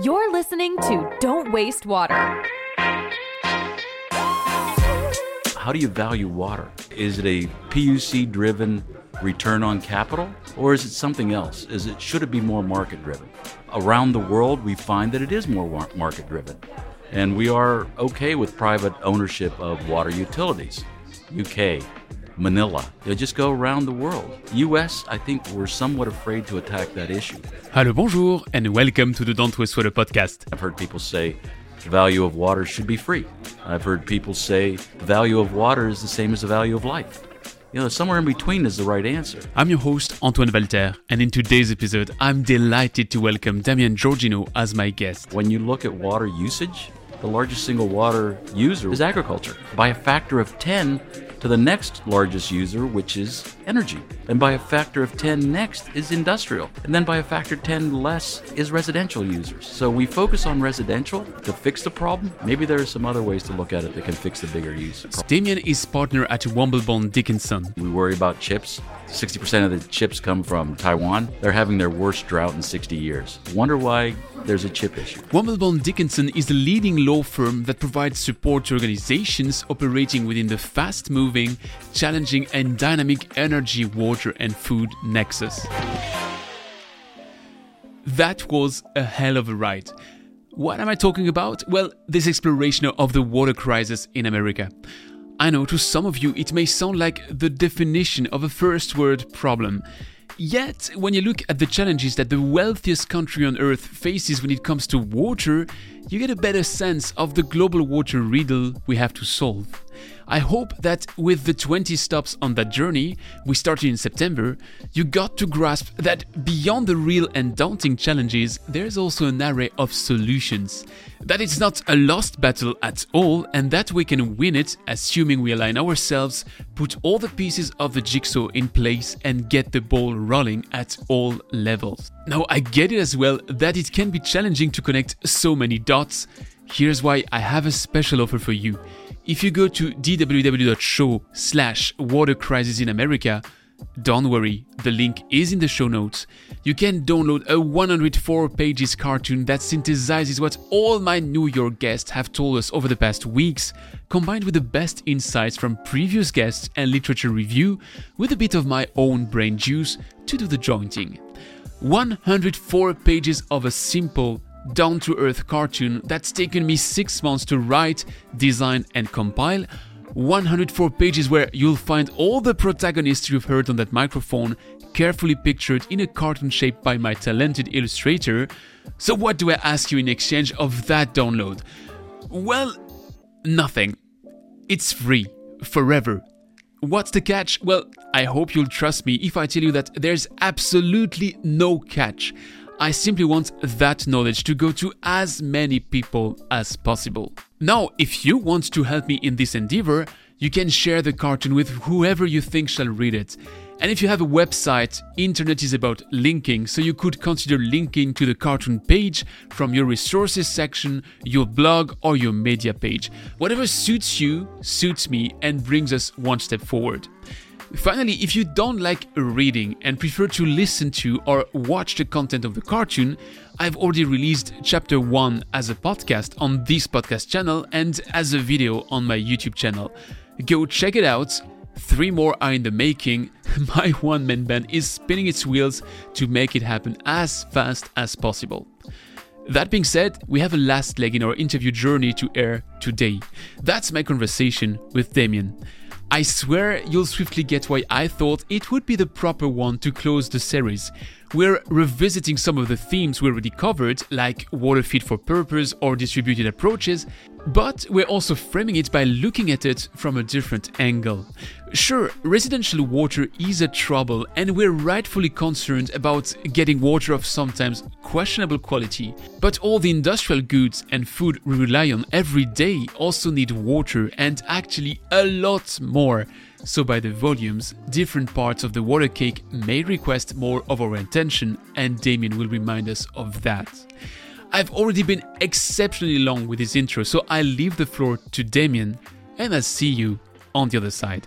You're listening to Don't Waste Water. How do you value water? Is it a PUC driven return on capital or is it something else? Is it should it be more market driven? Around the world we find that it is more market driven. And we are okay with private ownership of water utilities. UK, Manila. They'll just go around the world. US, I think we're somewhat afraid to attack that issue. Hello, bonjour, and welcome to the Don't Water podcast. I've heard people say the value of water should be free. I've heard people say the value of water is the same as the value of life. You know, somewhere in between is the right answer. I'm your host, Antoine Walter, and in today's episode, I'm delighted to welcome Damien Georgino as my guest. When you look at water usage, the largest single water user is agriculture by a factor of 10 to the next largest user, which is energy. And by a factor of 10 next is industrial. And then by a factor 10 less is residential users. So we focus on residential to fix the problem. Maybe there are some other ways to look at it that can fix the bigger use. Damien is partner at Womble Bond Dickinson. We worry about chips. 60% of the chips come from Taiwan. They're having their worst drought in 60 years. Wonder why there's a chip issue. Womble Bond Dickinson is the leading law firm that provides support to organizations operating within the fast moving, challenging, and dynamic energy, water, and food nexus. That was a hell of a ride. What am I talking about? Well, this exploration of the water crisis in America. I know to some of you it may sound like the definition of a first word problem. Yet, when you look at the challenges that the wealthiest country on earth faces when it comes to water, you get a better sense of the global water riddle we have to solve. I hope that with the 20 stops on that journey, we started in September, you got to grasp that beyond the real and daunting challenges, there's also an array of solutions. That it's not a lost battle at all, and that we can win it, assuming we align ourselves, put all the pieces of the jigsaw in place, and get the ball rolling at all levels. Now, I get it as well that it can be challenging to connect so many dots. Here's why I have a special offer for you. If you go to dww.show slash water crisis in America, don't worry, the link is in the show notes. You can download a 104 pages cartoon that synthesizes what all my New York guests have told us over the past weeks, combined with the best insights from previous guests and literature review, with a bit of my own brain juice to do the jointing. 104 pages of a simple, down to earth cartoon that's taken me six months to write, design, and compile. 104 pages where you'll find all the protagonists you've heard on that microphone carefully pictured in a cartoon shape by my talented illustrator. So, what do I ask you in exchange of that download? Well, nothing. It's free, forever. What's the catch? Well, I hope you'll trust me if I tell you that there's absolutely no catch. I simply want that knowledge to go to as many people as possible. Now, if you want to help me in this endeavor, you can share the cartoon with whoever you think shall read it. And if you have a website, internet is about linking, so you could consider linking to the cartoon page from your resources section, your blog, or your media page. Whatever suits you, suits me, and brings us one step forward. Finally, if you don't like reading and prefer to listen to or watch the content of the cartoon, I've already released chapter 1 as a podcast on this podcast channel and as a video on my YouTube channel. Go check it out. Three more are in the making. My one man band is spinning its wheels to make it happen as fast as possible. That being said, we have a last leg in our interview journey to air today. That's my conversation with Damien. I swear you'll swiftly get why I thought it would be the proper one to close the series. We're revisiting some of the themes we already covered, like water fit for purpose or distributed approaches, but we're also framing it by looking at it from a different angle. Sure, residential water is a trouble, and we're rightfully concerned about getting water of sometimes questionable quality. But all the industrial goods and food we rely on every day also need water, and actually a lot more. So, by the volumes, different parts of the water cake may request more of our attention, and Damien will remind us of that. I've already been exceptionally long with this intro, so I leave the floor to Damien, and I'll see you on the other side.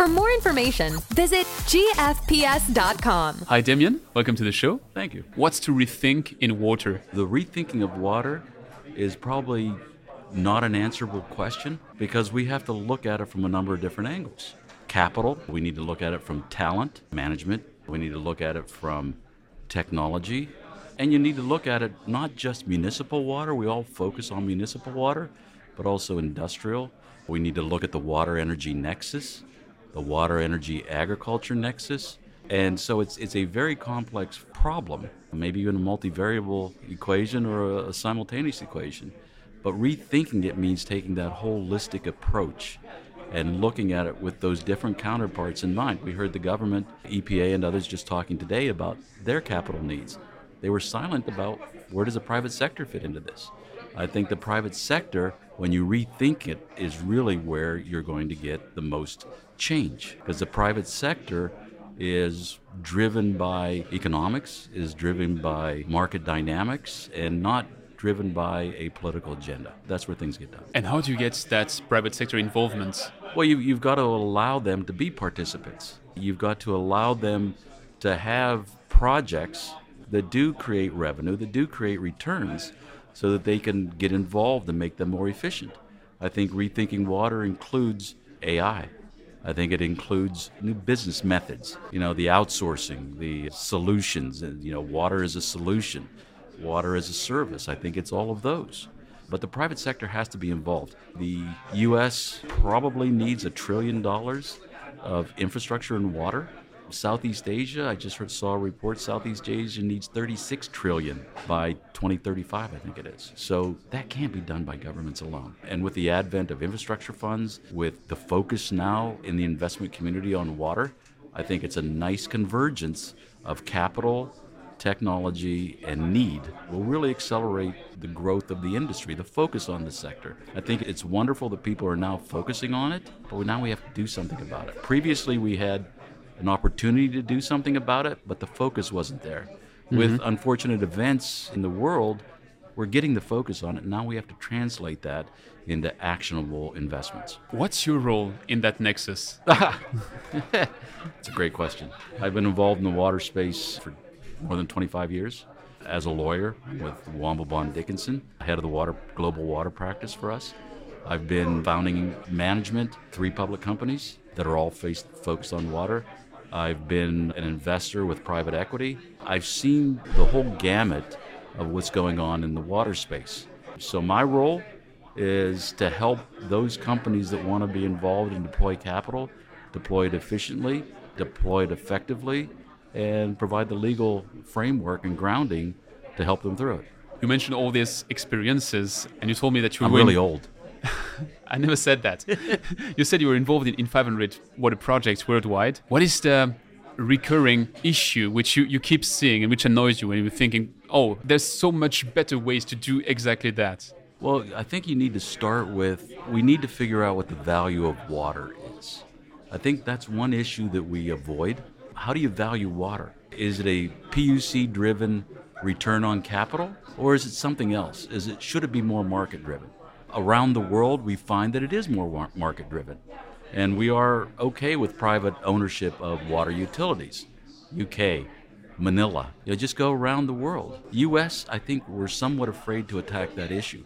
For more information, visit gfps.com. Hi, Damien. Welcome to the show. Thank you. What's to rethink in water? The rethinking of water is probably not an answerable question because we have to look at it from a number of different angles. Capital, we need to look at it from talent, management, we need to look at it from technology, and you need to look at it not just municipal water, we all focus on municipal water, but also industrial. We need to look at the water energy nexus the water energy agriculture nexus. And so it's, it's a very complex problem, maybe even a multivariable equation or a, a simultaneous equation. But rethinking it means taking that holistic approach and looking at it with those different counterparts in mind. We heard the government, EPA, and others just talking today about their capital needs. They were silent about where does the private sector fit into this. I think the private sector, when you rethink it, is really where you're going to get the most change because the private sector is driven by economics, is driven by market dynamics, and not driven by a political agenda. That's where things get done. And how do you get that private sector involvement? Well, you, you've got to allow them to be participants. You've got to allow them to have projects that do create revenue, that do create returns, so that they can get involved and make them more efficient. I think rethinking water includes AI. I think it includes new business methods, you know, the outsourcing, the solutions, and, you know, water as a solution, water as a service. I think it's all of those. But the private sector has to be involved. The U.S. probably needs a trillion dollars of infrastructure in water Southeast Asia, I just heard, saw a report. Southeast Asia needs 36 trillion by 2035, I think it is. So that can't be done by governments alone. And with the advent of infrastructure funds, with the focus now in the investment community on water, I think it's a nice convergence of capital, technology, and need will really accelerate the growth of the industry, the focus on the sector. I think it's wonderful that people are now focusing on it, but now we have to do something about it. Previously, we had an opportunity to do something about it, but the focus wasn't there. Mm-hmm. With unfortunate events in the world, we're getting the focus on it. Now we have to translate that into actionable investments. What's your role in that nexus? It's a great question. I've been involved in the water space for more than 25 years as a lawyer with Womble Bond Dickinson, head of the water global water practice for us. I've been founding management, three public companies that are all faced, focused on water. I've been an investor with private equity. I've seen the whole gamut of what's going on in the water space. So, my role is to help those companies that want to be involved and deploy capital, deploy it efficiently, deploy it effectively, and provide the legal framework and grounding to help them through it. You mentioned all these experiences, and you told me that you were I'm really old. I never said that. you said you were involved in, in 500 water projects worldwide. What is the recurring issue which you, you keep seeing and which annoys you when you're thinking, oh, there's so much better ways to do exactly that? Well, I think you need to start with we need to figure out what the value of water is. I think that's one issue that we avoid. How do you value water? Is it a PUC driven return on capital or is it something else? Is it should it be more market driven? Around the world, we find that it is more market driven. And we are okay with private ownership of water utilities. UK, Manila, you know, just go around the world. US, I think we're somewhat afraid to attack that issue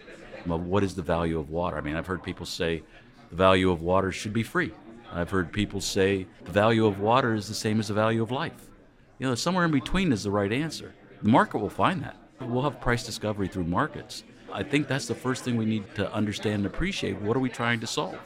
of what is the value of water. I mean, I've heard people say the value of water should be free. I've heard people say the value of water is the same as the value of life. You know, somewhere in between is the right answer. The market will find that. We'll have price discovery through markets. I think that's the first thing we need to understand and appreciate. What are we trying to solve?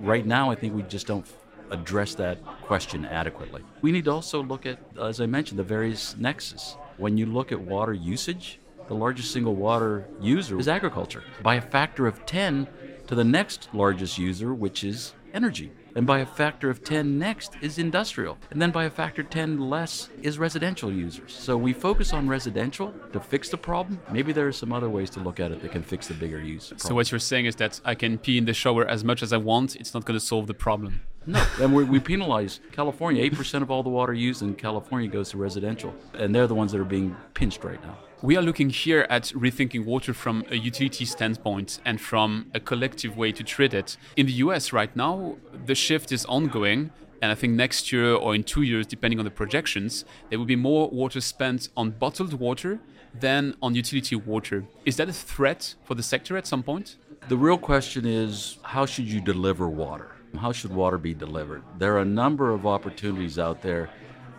Right now, I think we just don't address that question adequately. We need to also look at, as I mentioned, the various nexus. When you look at water usage, the largest single water user is agriculture by a factor of 10 to the next largest user, which is energy. And by a factor of 10 next is industrial. And then by a factor 10 less is residential users. So we focus on residential to fix the problem. Maybe there are some other ways to look at it that can fix the bigger use. Problem. So what you're saying is that I can pee in the shower as much as I want, it's not going to solve the problem. No, and we, we penalize California. 8% of all the water used in California goes to residential. And they're the ones that are being pinched right now. We are looking here at rethinking water from a utility standpoint and from a collective way to treat it. In the US right now, the shift is ongoing. And I think next year or in two years, depending on the projections, there will be more water spent on bottled water than on utility water. Is that a threat for the sector at some point? The real question is how should you deliver water? How should water be delivered? There are a number of opportunities out there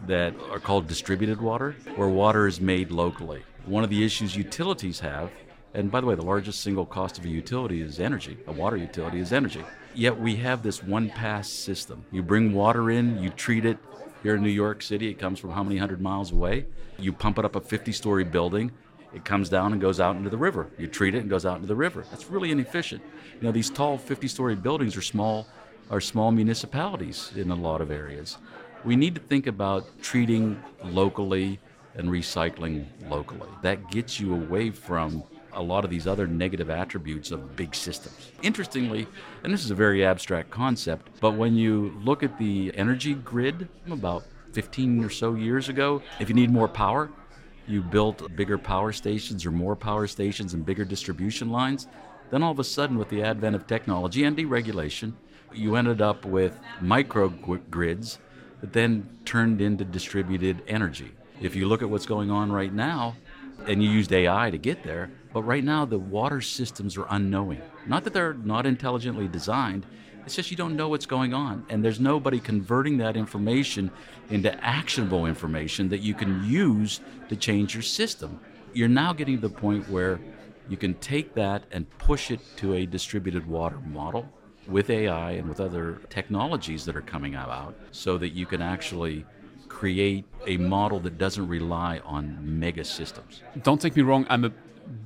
that are called distributed water, where water is made locally. One of the issues utilities have, and by the way, the largest single cost of a utility is energy, a water utility is energy. Yet we have this one pass system. You bring water in, you treat it. Here in New York City, it comes from how many hundred miles away? You pump it up a 50 story building, it comes down and goes out into the river. You treat it and goes out into the river. That's really inefficient. You know, these tall 50 story buildings are small are small municipalities in a lot of areas. We need to think about treating locally and recycling locally. That gets you away from a lot of these other negative attributes of big systems. Interestingly, and this is a very abstract concept, but when you look at the energy grid about 15 or so years ago, if you need more power, you built bigger power stations or more power stations and bigger distribution lines. Then all of a sudden, with the advent of technology and deregulation, you ended up with microgrids that then turned into distributed energy. If you look at what's going on right now, and you used AI to get there, but right now the water systems are unknowing. Not that they're not intelligently designed, it's just you don't know what's going on. And there's nobody converting that information into actionable information that you can use to change your system. You're now getting to the point where you can take that and push it to a distributed water model with AI and with other technologies that are coming out so that you can actually create a model that doesn't rely on mega systems. Don't take me wrong, I'm a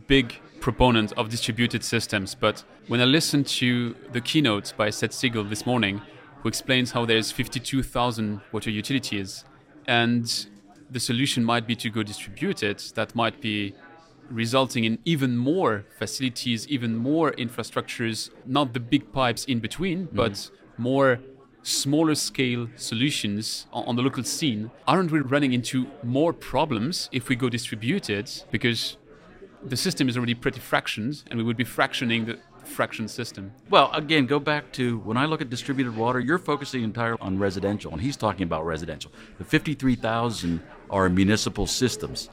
big proponent of distributed systems, but when I listened to the keynote by Seth Siegel this morning, who explains how there's 52,000 water utilities, and the solution might be to go distributed, that might be resulting in even more facilities, even more infrastructures, not the big pipes in between, mm. but more smaller scale solutions on the local scene, aren't we running into more problems if we go distributed? Because the system is already pretty fractioned and we would be fractioning the fraction system. Well, again, go back to when I look at distributed water, you're focusing entirely on residential, and he's talking about residential. The 53,000 are municipal systems.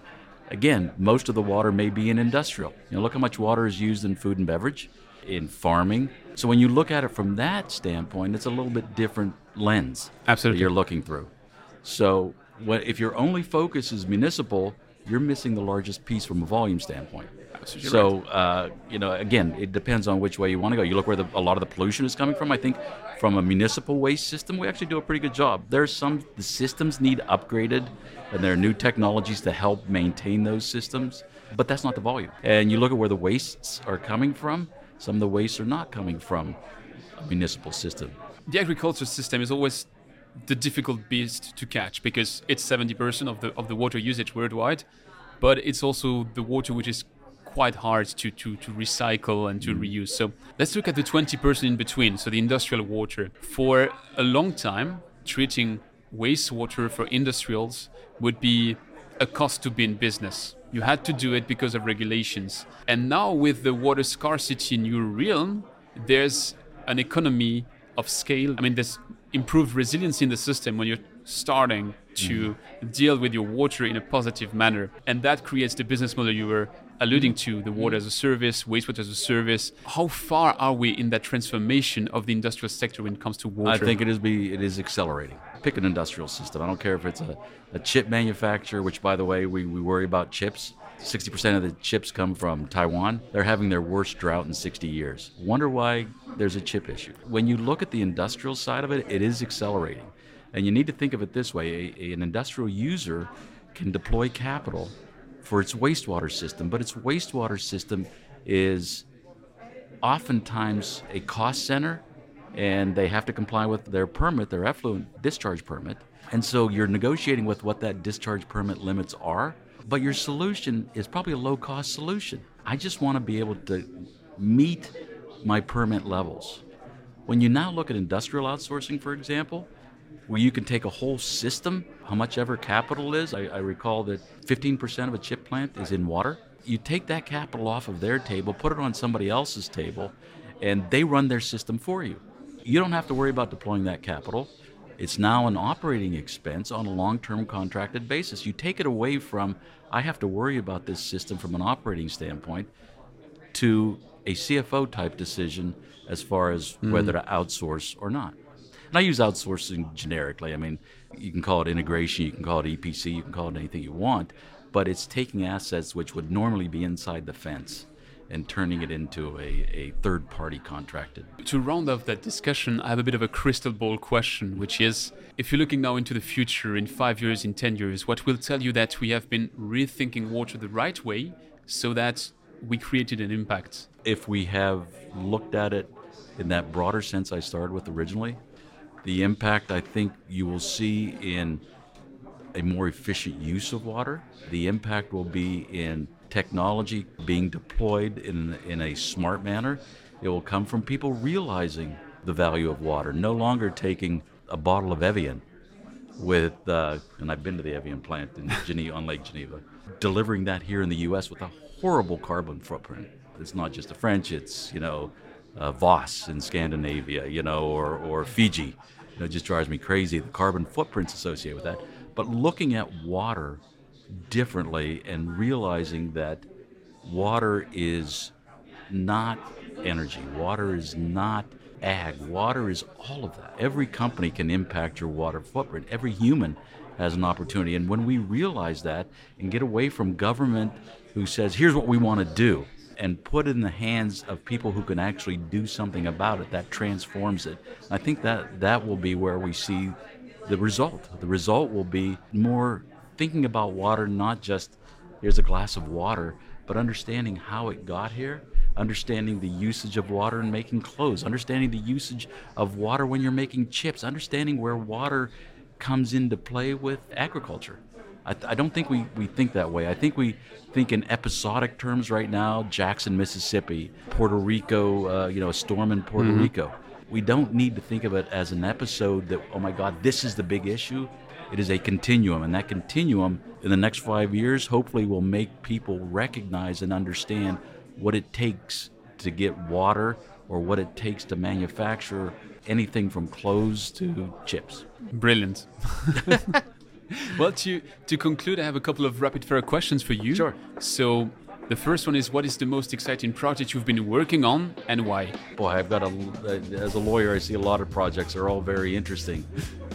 Again, most of the water may be in industrial. You know, look how much water is used in food and beverage, in farming. So when you look at it from that standpoint, it's a little bit different lens Absolutely. that you're looking through. So when, if your only focus is municipal, you're missing the largest piece from a volume standpoint. Absolutely. So, uh, you know, again, it depends on which way you want to go. You look where the, a lot of the pollution is coming from. I think from a municipal waste system, we actually do a pretty good job. There's some the systems need upgraded, and there are new technologies to help maintain those systems, but that's not the volume. And you look at where the wastes are coming from. Some of the wastes are not coming from a municipal system. The agriculture system is always the difficult beast to catch because it's 70% of the of the water usage worldwide, but it's also the water which is quite hard to, to, to recycle and to mm. reuse. So let's look at the 20% in between, so the industrial water. For a long time, treating wastewater for industrials would be a cost to be in business. You had to do it because of regulations. And now, with the water scarcity in your realm, there's an economy of scale. I mean, there's improved resilience in the system when you're starting to mm. deal with your water in a positive manner. And that creates the business model you were alluding to the water as a service, wastewater as a service. How far are we in that transformation of the industrial sector when it comes to water? I think it is be it is accelerating. Pick an industrial system. I don't care if it's a, a chip manufacturer, which by the way we, we worry about chips. 60% of the chips come from Taiwan. They're having their worst drought in 60 years. Wonder why there's a chip issue. When you look at the industrial side of it, it is accelerating. And you need to think of it this way a, an industrial user can deploy capital for its wastewater system, but its wastewater system is oftentimes a cost center and they have to comply with their permit, their effluent discharge permit. And so you're negotiating with what that discharge permit limits are, but your solution is probably a low cost solution. I just want to be able to meet my permit levels. When you now look at industrial outsourcing, for example, where you can take a whole system, how much ever capital is, I, I recall that 15% of a chip plant is in water. You take that capital off of their table, put it on somebody else's table, and they run their system for you. You don't have to worry about deploying that capital. It's now an operating expense on a long term contracted basis. You take it away from, I have to worry about this system from an operating standpoint, to a CFO type decision as far as mm. whether to outsource or not. And I use outsourcing generically. I mean, you can call it integration, you can call it EPC, you can call it anything you want, but it's taking assets which would normally be inside the fence and turning it into a, a third party contracted. To round off that discussion, I have a bit of a crystal ball question, which is if you're looking now into the future, in five years, in 10 years, what will tell you that we have been rethinking water the right way so that we created an impact? If we have looked at it in that broader sense I started with originally, the impact I think you will see in a more efficient use of water. The impact will be in technology being deployed in, in a smart manner. It will come from people realizing the value of water, no longer taking a bottle of Evian with, uh, and I've been to the Evian plant in Geneva, on Lake Geneva, delivering that here in the U.S. with a horrible carbon footprint. It's not just the French, it's, you know, uh, Voss in Scandinavia, you know, or, or Fiji. You know, it just drives me crazy, the carbon footprints associated with that. But looking at water differently and realizing that water is not energy, water is not ag, water is all of that. Every company can impact your water footprint, every human has an opportunity. And when we realize that and get away from government who says, here's what we want to do, and put in the hands of people who can actually do something about it, that transforms it. I think that that will be where we see the result. The result will be more thinking about water, not just here's a glass of water, but understanding how it got here, understanding the usage of water in making clothes, understanding the usage of water when you're making chips, understanding where water comes into play with agriculture. I, th- I, don't think we, we think that way. I think we think in episodic terms right now Jackson, Mississippi, Puerto Rico, uh, you know, a storm in Puerto mm-hmm. Rico. We don't need to think of it as an episode that, oh my God, this is the big issue. It is a continuum, and that continuum in the next five years hopefully will make people recognize and understand what it takes to get water or what it takes to manufacture anything from clothes to chips. Brilliant. well, to to conclude, I have a couple of rapid fire questions for you. Sure. So, the first one is what is the most exciting project you've been working on and why? Boy, I've got a, as a lawyer, I see a lot of projects. They're all very interesting.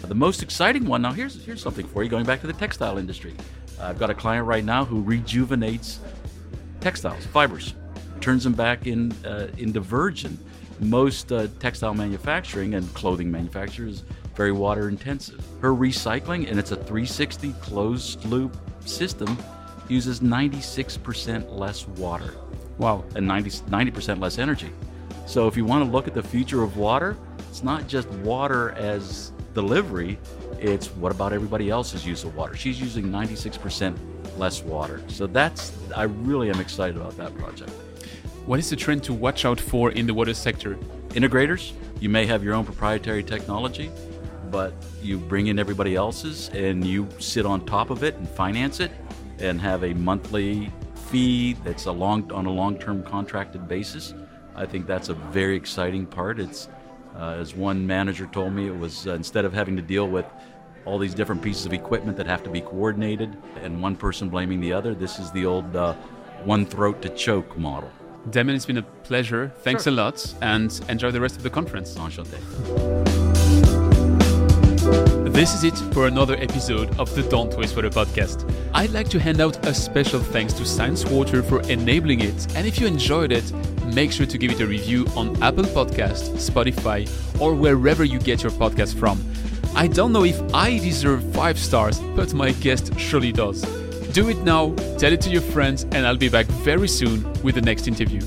The most exciting one, now here's, here's something for you going back to the textile industry. I've got a client right now who rejuvenates textiles, fibers, turns them back in, uh, into virgin. Most uh, textile manufacturing and clothing manufacturers very water intensive. Her recycling, and it's a 360 closed loop system, uses 96% less water. Wow. And 90, 90% less energy. So if you want to look at the future of water, it's not just water as delivery, it's what about everybody else's use of water? She's using 96% less water. So that's, I really am excited about that project. What is the trend to watch out for in the water sector? Integrators, you may have your own proprietary technology, but you bring in everybody else's and you sit on top of it and finance it and have a monthly fee that's a long on a long-term contracted basis. I think that's a very exciting part. It's uh, as one manager told me, it was uh, instead of having to deal with all these different pieces of equipment that have to be coordinated and one person blaming the other, this is the old uh, one throat to choke model. Damien, it's been a pleasure. Thanks sure. a lot and enjoy the rest of the conference. Enchanté. This is it for another episode of the Don't Waste Water podcast. I'd like to hand out a special thanks to Science Water for enabling it. And if you enjoyed it, make sure to give it a review on Apple Podcast, Spotify, or wherever you get your podcast from. I don't know if I deserve five stars, but my guest surely does. Do it now, tell it to your friends, and I'll be back very soon with the next interview.